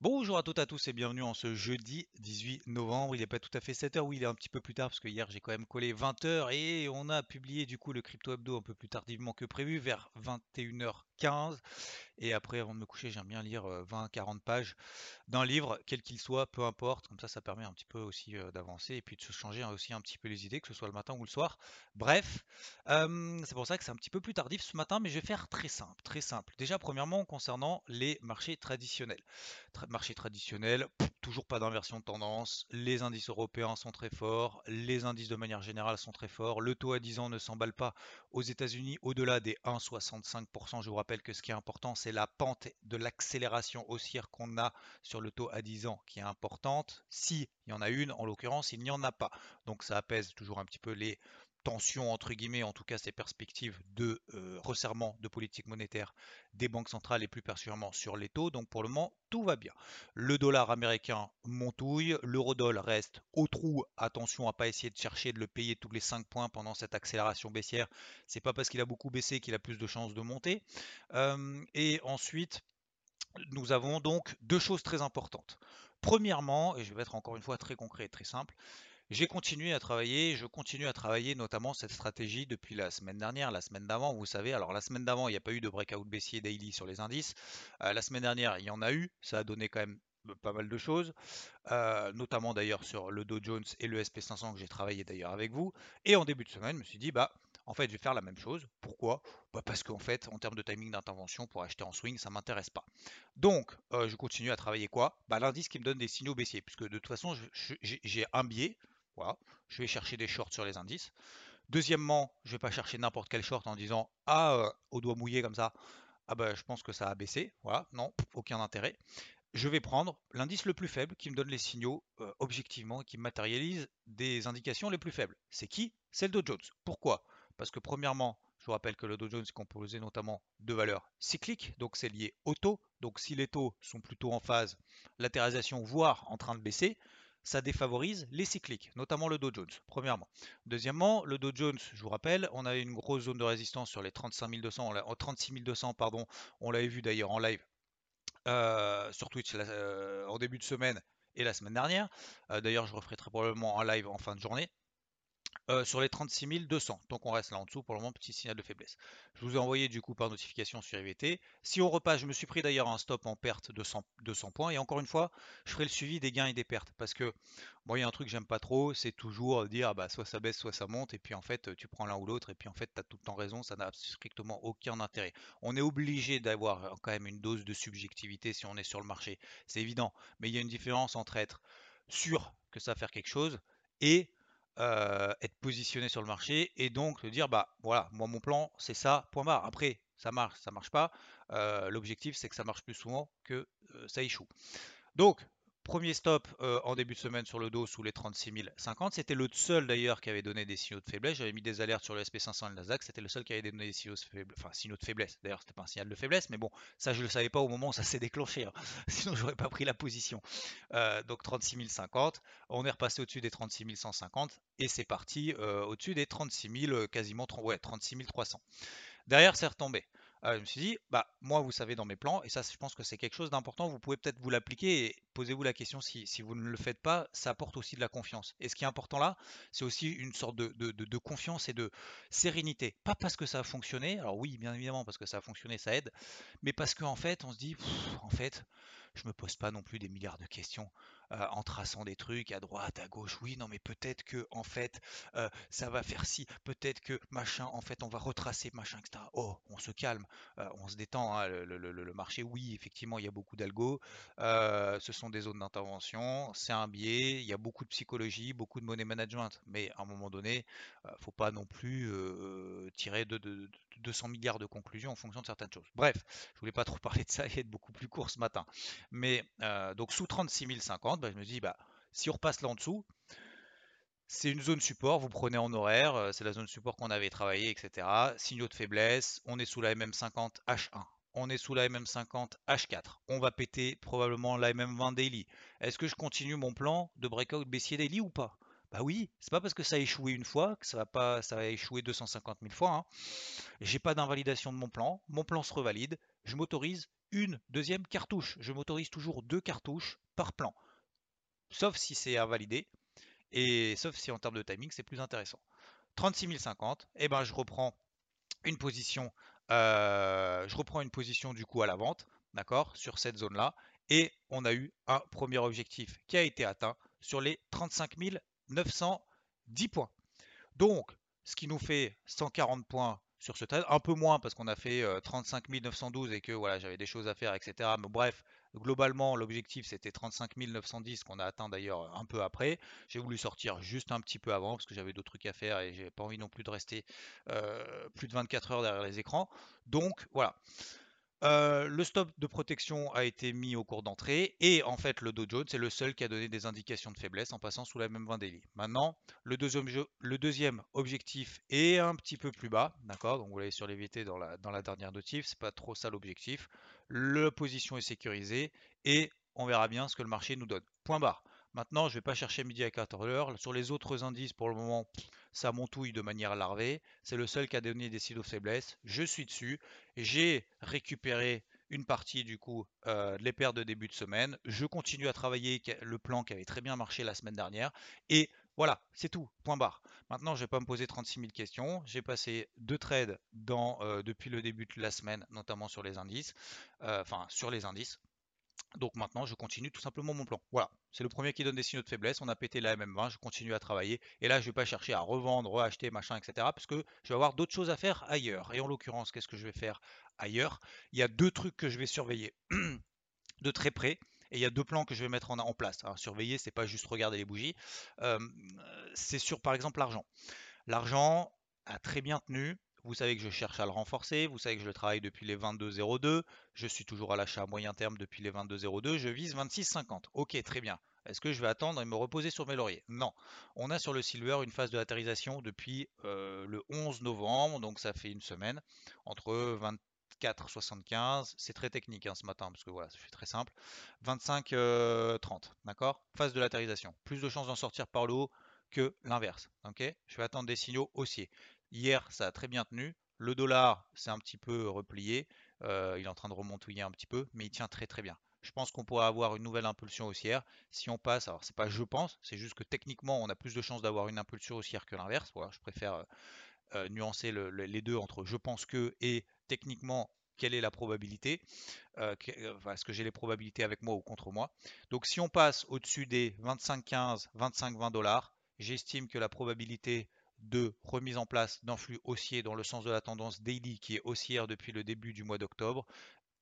Bonjour à toutes et à tous et bienvenue en ce jeudi 18 novembre. Il n'est pas tout à fait 7h, oui, il est un petit peu plus tard parce que hier j'ai quand même collé 20h et on a publié du coup le crypto hebdo un peu plus tardivement que prévu vers 21h15. Et après, avant de me coucher, j'aime bien lire 20-40 pages d'un livre, quel qu'il soit, peu importe. Comme ça, ça permet un petit peu aussi d'avancer et puis de se changer aussi un petit peu les idées, que ce soit le matin ou le soir. Bref, c'est pour ça que c'est un petit peu plus tardif ce matin, mais je vais faire très simple, très simple. Déjà, premièrement, concernant les marchés traditionnels. Tra- marchés traditionnels, pff, toujours pas d'inversion de tendance. Les indices européens sont très forts, les indices de manière générale sont très forts. Le taux à 10 ans ne s'emballe pas aux États-Unis au-delà des 1,65%. Je vous rappelle que ce qui est important, c'est la pente de l'accélération haussière qu'on a sur le taux à 10 ans qui est importante. Si il y en a une, en l'occurrence, il n'y en a pas. Donc ça apaise toujours un petit peu les tensions, entre guillemets, en tout cas ces perspectives de euh, resserrement de politique monétaire des banques centrales et plus particulièrement sur les taux. Donc pour le moment, tout va bien. Le dollar américain montouille, l'eurodoll reste au trou. Attention à pas essayer de chercher de le payer tous les 5 points pendant cette accélération baissière. C'est pas parce qu'il a beaucoup baissé qu'il a plus de chances de monter. Euh, et ensuite, nous avons donc deux choses très importantes. Premièrement, et je vais être encore une fois très concret et très simple, j'ai continué à travailler, je continue à travailler notamment cette stratégie depuis la semaine dernière, la semaine d'avant, vous savez. Alors la semaine d'avant, il n'y a pas eu de breakout baissier daily sur les indices. Euh, la semaine dernière, il y en a eu, ça a donné quand même euh, pas mal de choses, euh, notamment d'ailleurs sur le Dow Jones et le SP500 que j'ai travaillé d'ailleurs avec vous. Et en début de semaine, je me suis dit, bah en fait, je vais faire la même chose. Pourquoi? Bah, Parce qu'en fait, en termes de timing d'intervention pour acheter en swing, ça m'intéresse pas. Donc, je continue à travailler quoi? Bah, L'indice qui me donne des signaux baissiers, puisque de toute façon, j'ai un biais. Je vais chercher des shorts sur les indices. Deuxièmement, je vais pas chercher n'importe quel short en disant ah euh, au doigt mouillé comme ça. Ah bah je pense que ça a baissé. Voilà, non, aucun intérêt. Je vais prendre l'indice le plus faible qui me donne les signaux euh, objectivement et qui matérialise des indications les plus faibles. C'est qui? C'est le Dow Jones. Pourquoi? Parce que premièrement, je vous rappelle que le Dow Jones est composé notamment de valeurs cycliques, donc c'est lié au taux. Donc si les taux sont plutôt en phase latéralisation, voire en train de baisser, ça défavorise les cycliques, notamment le Dow Jones, premièrement. Deuxièmement, le Dow Jones, je vous rappelle, on a une grosse zone de résistance sur les 35 200, on l'a- oh, 36 200, pardon, on l'avait vu d'ailleurs en live euh, sur Twitch euh, en début de semaine et la semaine dernière. Euh, d'ailleurs, je referai très probablement un live en fin de journée. Euh, sur les 36 200. Donc on reste là en dessous pour le moment, petit signal de faiblesse. Je vous ai envoyé du coup par notification sur IVT. Si on repasse, je me suis pris d'ailleurs un stop en perte de 100, 200 points. Et encore une fois, je ferai le suivi des gains et des pertes. Parce que, bon, il y a un truc que j'aime pas trop, c'est toujours dire bah, soit ça baisse, soit ça monte. Et puis en fait, tu prends l'un ou l'autre. Et puis en fait, tu as tout le temps raison. Ça n'a strictement aucun intérêt. On est obligé d'avoir euh, quand même une dose de subjectivité si on est sur le marché. C'est évident. Mais il y a une différence entre être sûr que ça va faire quelque chose et euh, être positionné sur le marché et donc de dire bah voilà moi mon plan c'est ça point barre. Après ça marche ça marche pas. Euh, l'objectif c'est que ça marche plus souvent que euh, ça échoue. Donc premier stop euh, en début de semaine sur le dos sous les 36 050 c'était le seul d'ailleurs qui avait donné des signaux de faiblesse j'avais mis des alertes sur le SP500 et le Nasdaq c'était le seul qui avait donné des signaux de faiblesse enfin signaux de faiblesse d'ailleurs c'était pas un signal de faiblesse mais bon ça je le savais pas au moment où ça s'est déclenché hein. sinon j'aurais pas pris la position Euh, donc 36 050 on est repassé au-dessus des 36 150 et c'est parti euh, au-dessus des 36 000, euh, quasiment 30 ouais, 36 300. Derrière, c'est retombé. Euh, je me suis dit, bah moi, vous savez, dans mes plans, et ça, je pense que c'est quelque chose d'important, vous pouvez peut-être vous l'appliquer et posez-vous la question si, si vous ne le faites pas, ça apporte aussi de la confiance. Et ce qui est important là, c'est aussi une sorte de, de- de- confiance et de sérénité. Pas parce que ça a fonctionné, alors oui, bien évidemment, parce que ça a fonctionné, ça aide, mais parce qu'en fait, on se dit, en fait, je me pose pas non plus des milliards de questions. En traçant des trucs à droite, à gauche. Oui, non, mais peut-être que en fait, ça va faire ci, peut-être que machin, en fait, on va retracer machin, etc. Oh, on se calme, on se détend. Hein, le, marché, oui, effectivement, il y a beaucoup d'algo. ce sont des zones d'intervention, c'est un biais, il y a beaucoup de psychologie, beaucoup de money management. Mais à un moment donné, faut pas non plus tirer de, 200 milliards de conclusions en fonction de certaines choses. Bref, je voulais pas trop parler de ça et être beaucoup plus court ce matin. Mais donc sous 36 050, bah, je me dis, bah, si on repasse là en dessous, c'est une zone support, vous prenez en horaire, c'est la zone support qu'on avait travaillé, etc. Signaux de faiblesse, on est sous la MM50 H1, on est sous la MM50 H4, on va péter probablement la MM20 daily. Est-ce que je continue mon plan de breakout baissier daily ou pas? Bah oui, c'est pas parce que ça a échoué une fois que ça va pas, ça va échouer 250 000 fois. Hein. J'ai pas d'invalidation de mon plan, mon plan se revalide, je m'autorise une deuxième cartouche. Je m'autorise toujours deux cartouches par plan. Sauf si c'est invalidé, et sauf si en termes de timing c'est plus intéressant. 36 050, et ben je reprends une position, euh, je reprends une position du coup à la vente, d'accord, sur cette zone-là, et on a eu un premier objectif qui a été atteint sur les 35 910 points. Donc, ce qui nous fait 140 points sur ce trade, un peu moins parce qu'on a fait 35 912 et que voilà, j'avais des choses à faire, etc. Mais bref, globalement, l'objectif c'était 35 910 qu'on a atteint d'ailleurs un peu après. J'ai voulu sortir juste un petit peu avant parce que j'avais d'autres trucs à faire et j'ai pas envie non plus de rester plus de 24 heures derrière les écrans. Donc voilà. Le stop de protection a été mis au cours d'entrée et en fait le Dow Jones c'est le seul qui a donné des indications de faiblesse en passant sous la même 20 daily. Maintenant, le deuxième, objectif est un petit peu plus bas, d'accord? Donc vous l'avez sur les VT dans la, dans la dernière notif, c'est pas trop ça l'objectif. La position est sécurisée et on verra bien ce que le marché nous donne. Point barre. Maintenant, je ne vais pas chercher midi à 14h. Sur les autres indices, pour le moment, ça montouille de manière larvée. C'est le seul qui a donné des silos de faiblesse. Je suis dessus. J'ai récupéré une partie du coup euh, les paires de début de semaine. Je continue à travailler le plan qui avait très bien marché la semaine dernière. Et voilà, c'est tout, point barre. Maintenant, je ne vais pas me poser 36 000 questions. J'ai passé deux trades euh, depuis le début de la semaine, notamment sur les indices, euh, enfin sur les indices. Donc maintenant, je continue tout simplement mon plan. Voilà, c'est le premier qui donne des signaux de faiblesse. On a pété la MM20, je continue à travailler. Et là, je ne vais pas chercher à revendre, reacheter, machin, etc. Parce que je vais avoir d'autres choses à faire ailleurs. Et en l'occurrence, qu'est-ce que je vais faire ailleurs? Il y a deux trucs que je vais surveiller de très près. Et il y a deux plans que je vais mettre en, place. Alors, surveiller, c'est pas juste regarder les bougies. Euh, c'est sur, par exemple, l'argent. L'argent a très bien tenu. Vous savez que je cherche à le renforcer, vous savez que je le travaille depuis les 22,02, je suis toujours à l'achat à moyen terme depuis les 22,02, je vise 26,50. Ok, très bien. Est-ce que je vais attendre et me reposer sur mes lauriers? Non. On a sur le silver une phase de latérisation depuis euh, le 11 novembre, donc ça fait une semaine, entre 24,75, c'est très technique hein, ce matin, parce que voilà, fait très simple, 25,30, euh, d'accord? Phase de latérisation. Plus de chances d'en sortir par le haut que l'inverse. ok? Je vais attendre des signaux haussiers. Hier, ça a très bien tenu. Le dollar, c'est un petit peu replié. Euh, il est en train de remontouiller un petit peu, mais il tient très très bien. Je pense qu'on pourra avoir une nouvelle impulsion haussière si on passe. Alors c'est pas je pense, c'est juste que techniquement on a plus de chances d'avoir une impulsion haussière que l'inverse. Voilà, je préfère euh, euh, nuancer les deux entre je pense que et techniquement quelle est la probabilité Est-ce que j'ai les probabilités avec moi ou contre moi Donc si on passe au-dessus des 25,15, 25,20 dollars, j'estime que la probabilité de remise en place d'un flux haussier dans le sens de la tendance daily qui est haussière depuis le début du mois d'octobre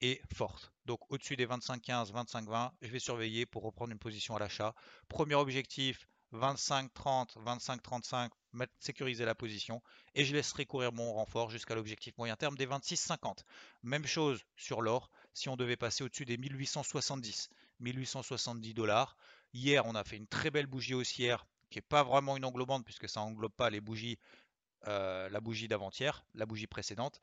est forte. Donc au-dessus des 25,15, 25,20, je vais surveiller pour reprendre une position à l'achat. Premier objectif, 25,30, 25,35, sécuriser la position et je laisserai courir mon renfort jusqu'à l'objectif moyen terme des 26,50. Même chose sur l'or, si on devait passer au-dessus des 1870, 1870 dollars. Hier, on a fait une très belle bougie haussière qui n'est pas vraiment une englobante puisque ça englobe pas les bougies, euh, la bougie d'avant-hier, la bougie précédente.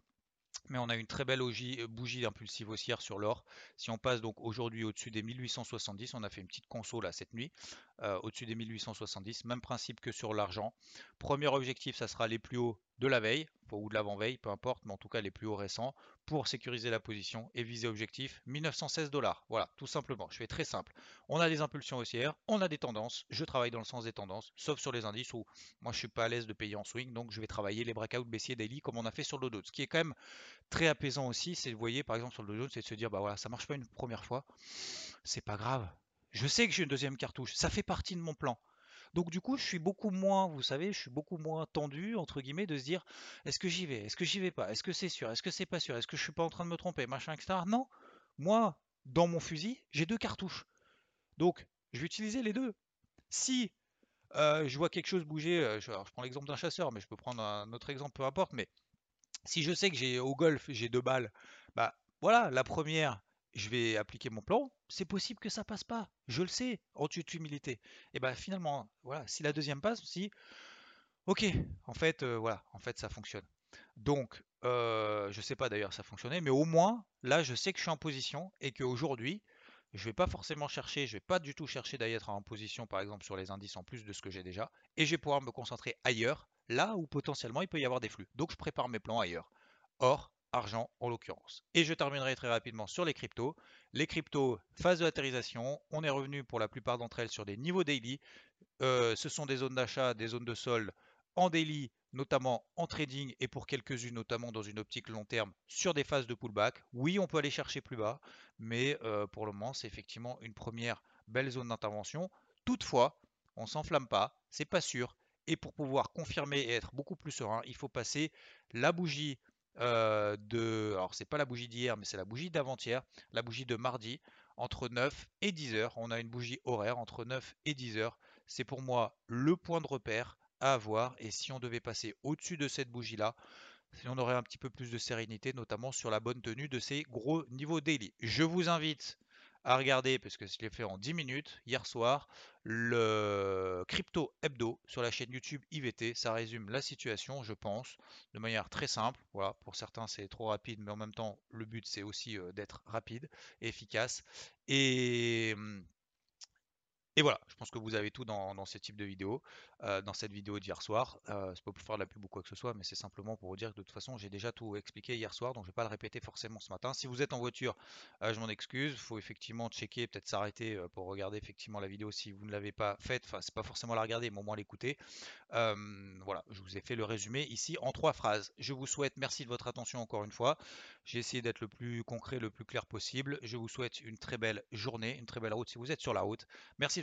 Mais on a une très belle bougie, bougie impulsive haussière sur l'or. Si on passe donc aujourd'hui au-dessus des 1870, on a fait une petite conso là cette nuit, euh, au-dessus des 1870, même principe que sur l'argent. Premier objectif, ça sera les plus hauts de la veille, ou de l'avant-veille, peu importe, mais en tout cas les plus hauts récents, pour sécuriser la position et viser objectif 1916 dollars. Voilà, tout simplement. Je fais très simple. On a des impulsions haussières, on a des tendances. Je travaille dans le sens des tendances, sauf sur les indices où moi je suis pas à l'aise de payer en swing, donc je vais travailler les breakouts baissiers daily comme on a fait sur le Dow Ce qui est quand même très apaisant aussi, c'est voyez par exemple sur le Dow c'est de se dire bah voilà, ça marche pas une première fois, c'est pas grave Je sais que j'ai une deuxième cartouche. Ça fait partie de mon plan. Donc du coup, je suis beaucoup moins, vous savez, je suis beaucoup moins tendu, entre guillemets, de se dire, est-ce que j'y vais, est-ce que j'y vais pas, est-ce que c'est sûr, est-ce que c'est pas sûr, est-ce que je suis pas en train de me tromper, machin, etc. Non, moi, dans mon fusil, j'ai deux cartouches. Donc, je vais utiliser les deux. Si euh, je vois quelque chose bouger, euh, je, je prends l'exemple d'un chasseur, mais je peux prendre un autre exemple, peu importe, mais si je sais que j'ai au golf, j'ai deux balles, bah voilà, la première, je vais appliquer mon plan, c'est possible que ça passe pas. Je le sais, en toute humilité. Et ben finalement, voilà, si la deuxième passe, si ok, en fait, euh, voilà, en fait ça fonctionne. Donc, euh, je sais pas d'ailleurs ça fonctionnait, mais au moins là, je sais que je suis en position et qu'aujourd'hui, je vais pas forcément chercher, je vais pas du tout chercher d'être en position, par exemple sur les indices en plus de ce que j'ai déjà, et je vais pouvoir me concentrer ailleurs, là où potentiellement il peut y avoir des flux. Donc, je prépare mes plans ailleurs. Or, argent en l'occurrence. Et je terminerai très rapidement sur les cryptos. Les cryptos, phase de latérisation, on est revenu pour la plupart d'entre elles sur des niveaux daily. Euh, ce sont des zones d'achat, des zones de solde en daily, notamment en trading et pour quelques-unes, notamment dans une optique long terme, sur des phases de pullback. Oui, on peut aller chercher plus bas, mais euh, pour le moment, c'est effectivement une première belle zone d'intervention. Toutefois, on s'enflamme pas, c'est pas sûr. Et pour pouvoir confirmer et être beaucoup plus serein, il faut passer la bougie euh, de. Alors, c'est pas la bougie d'hier, mais c'est la bougie d'avant-hier, la bougie de mardi, entre 9 et 10 heures. On a une bougie horaire entre 9 et 10 heures. C'est pour moi le point de repère à avoir. Et si on devait passer au-dessus de cette bougie-là, on aurait un petit peu plus de sérénité, notamment sur la bonne tenue de ces gros niveaux daily. Je vous invite à regarder, parce que je l'ai fait en 10 minutes hier soir, le crypto hebdo sur la chaîne YouTube IVT. Ça résume la situation, je pense, de manière très simple. Voilà, pour certains c'est trop rapide, mais en même temps le but c'est aussi euh, d'être rapide et efficace. Et hum, et voilà, je pense que vous avez tout dans, ce type de vidéo, euh, dans cette vidéo d'hier soir. Euh, c'est pas pour faire de la pub ou quoi que ce soit, mais c'est simplement pour vous dire que de toute façon, j'ai déjà tout expliqué hier soir, donc je vais pas le répéter forcément ce matin. Si vous êtes en voiture, euh, je m'en excuse. Il faut effectivement checker, peut-être s'arrêter euh, pour regarder effectivement la vidéo si vous ne l'avez pas faite. Enfin, c'est pas forcément la regarder, mais au moins l'écouter. Voilà, je vous ai fait le résumé ici en trois phrases. Je vous souhaite merci de votre attention encore une fois. J'ai essayé d'être le plus concret, le plus clair possible. Je vous souhaite une très belle journée, une très belle route si vous êtes sur la route. Merci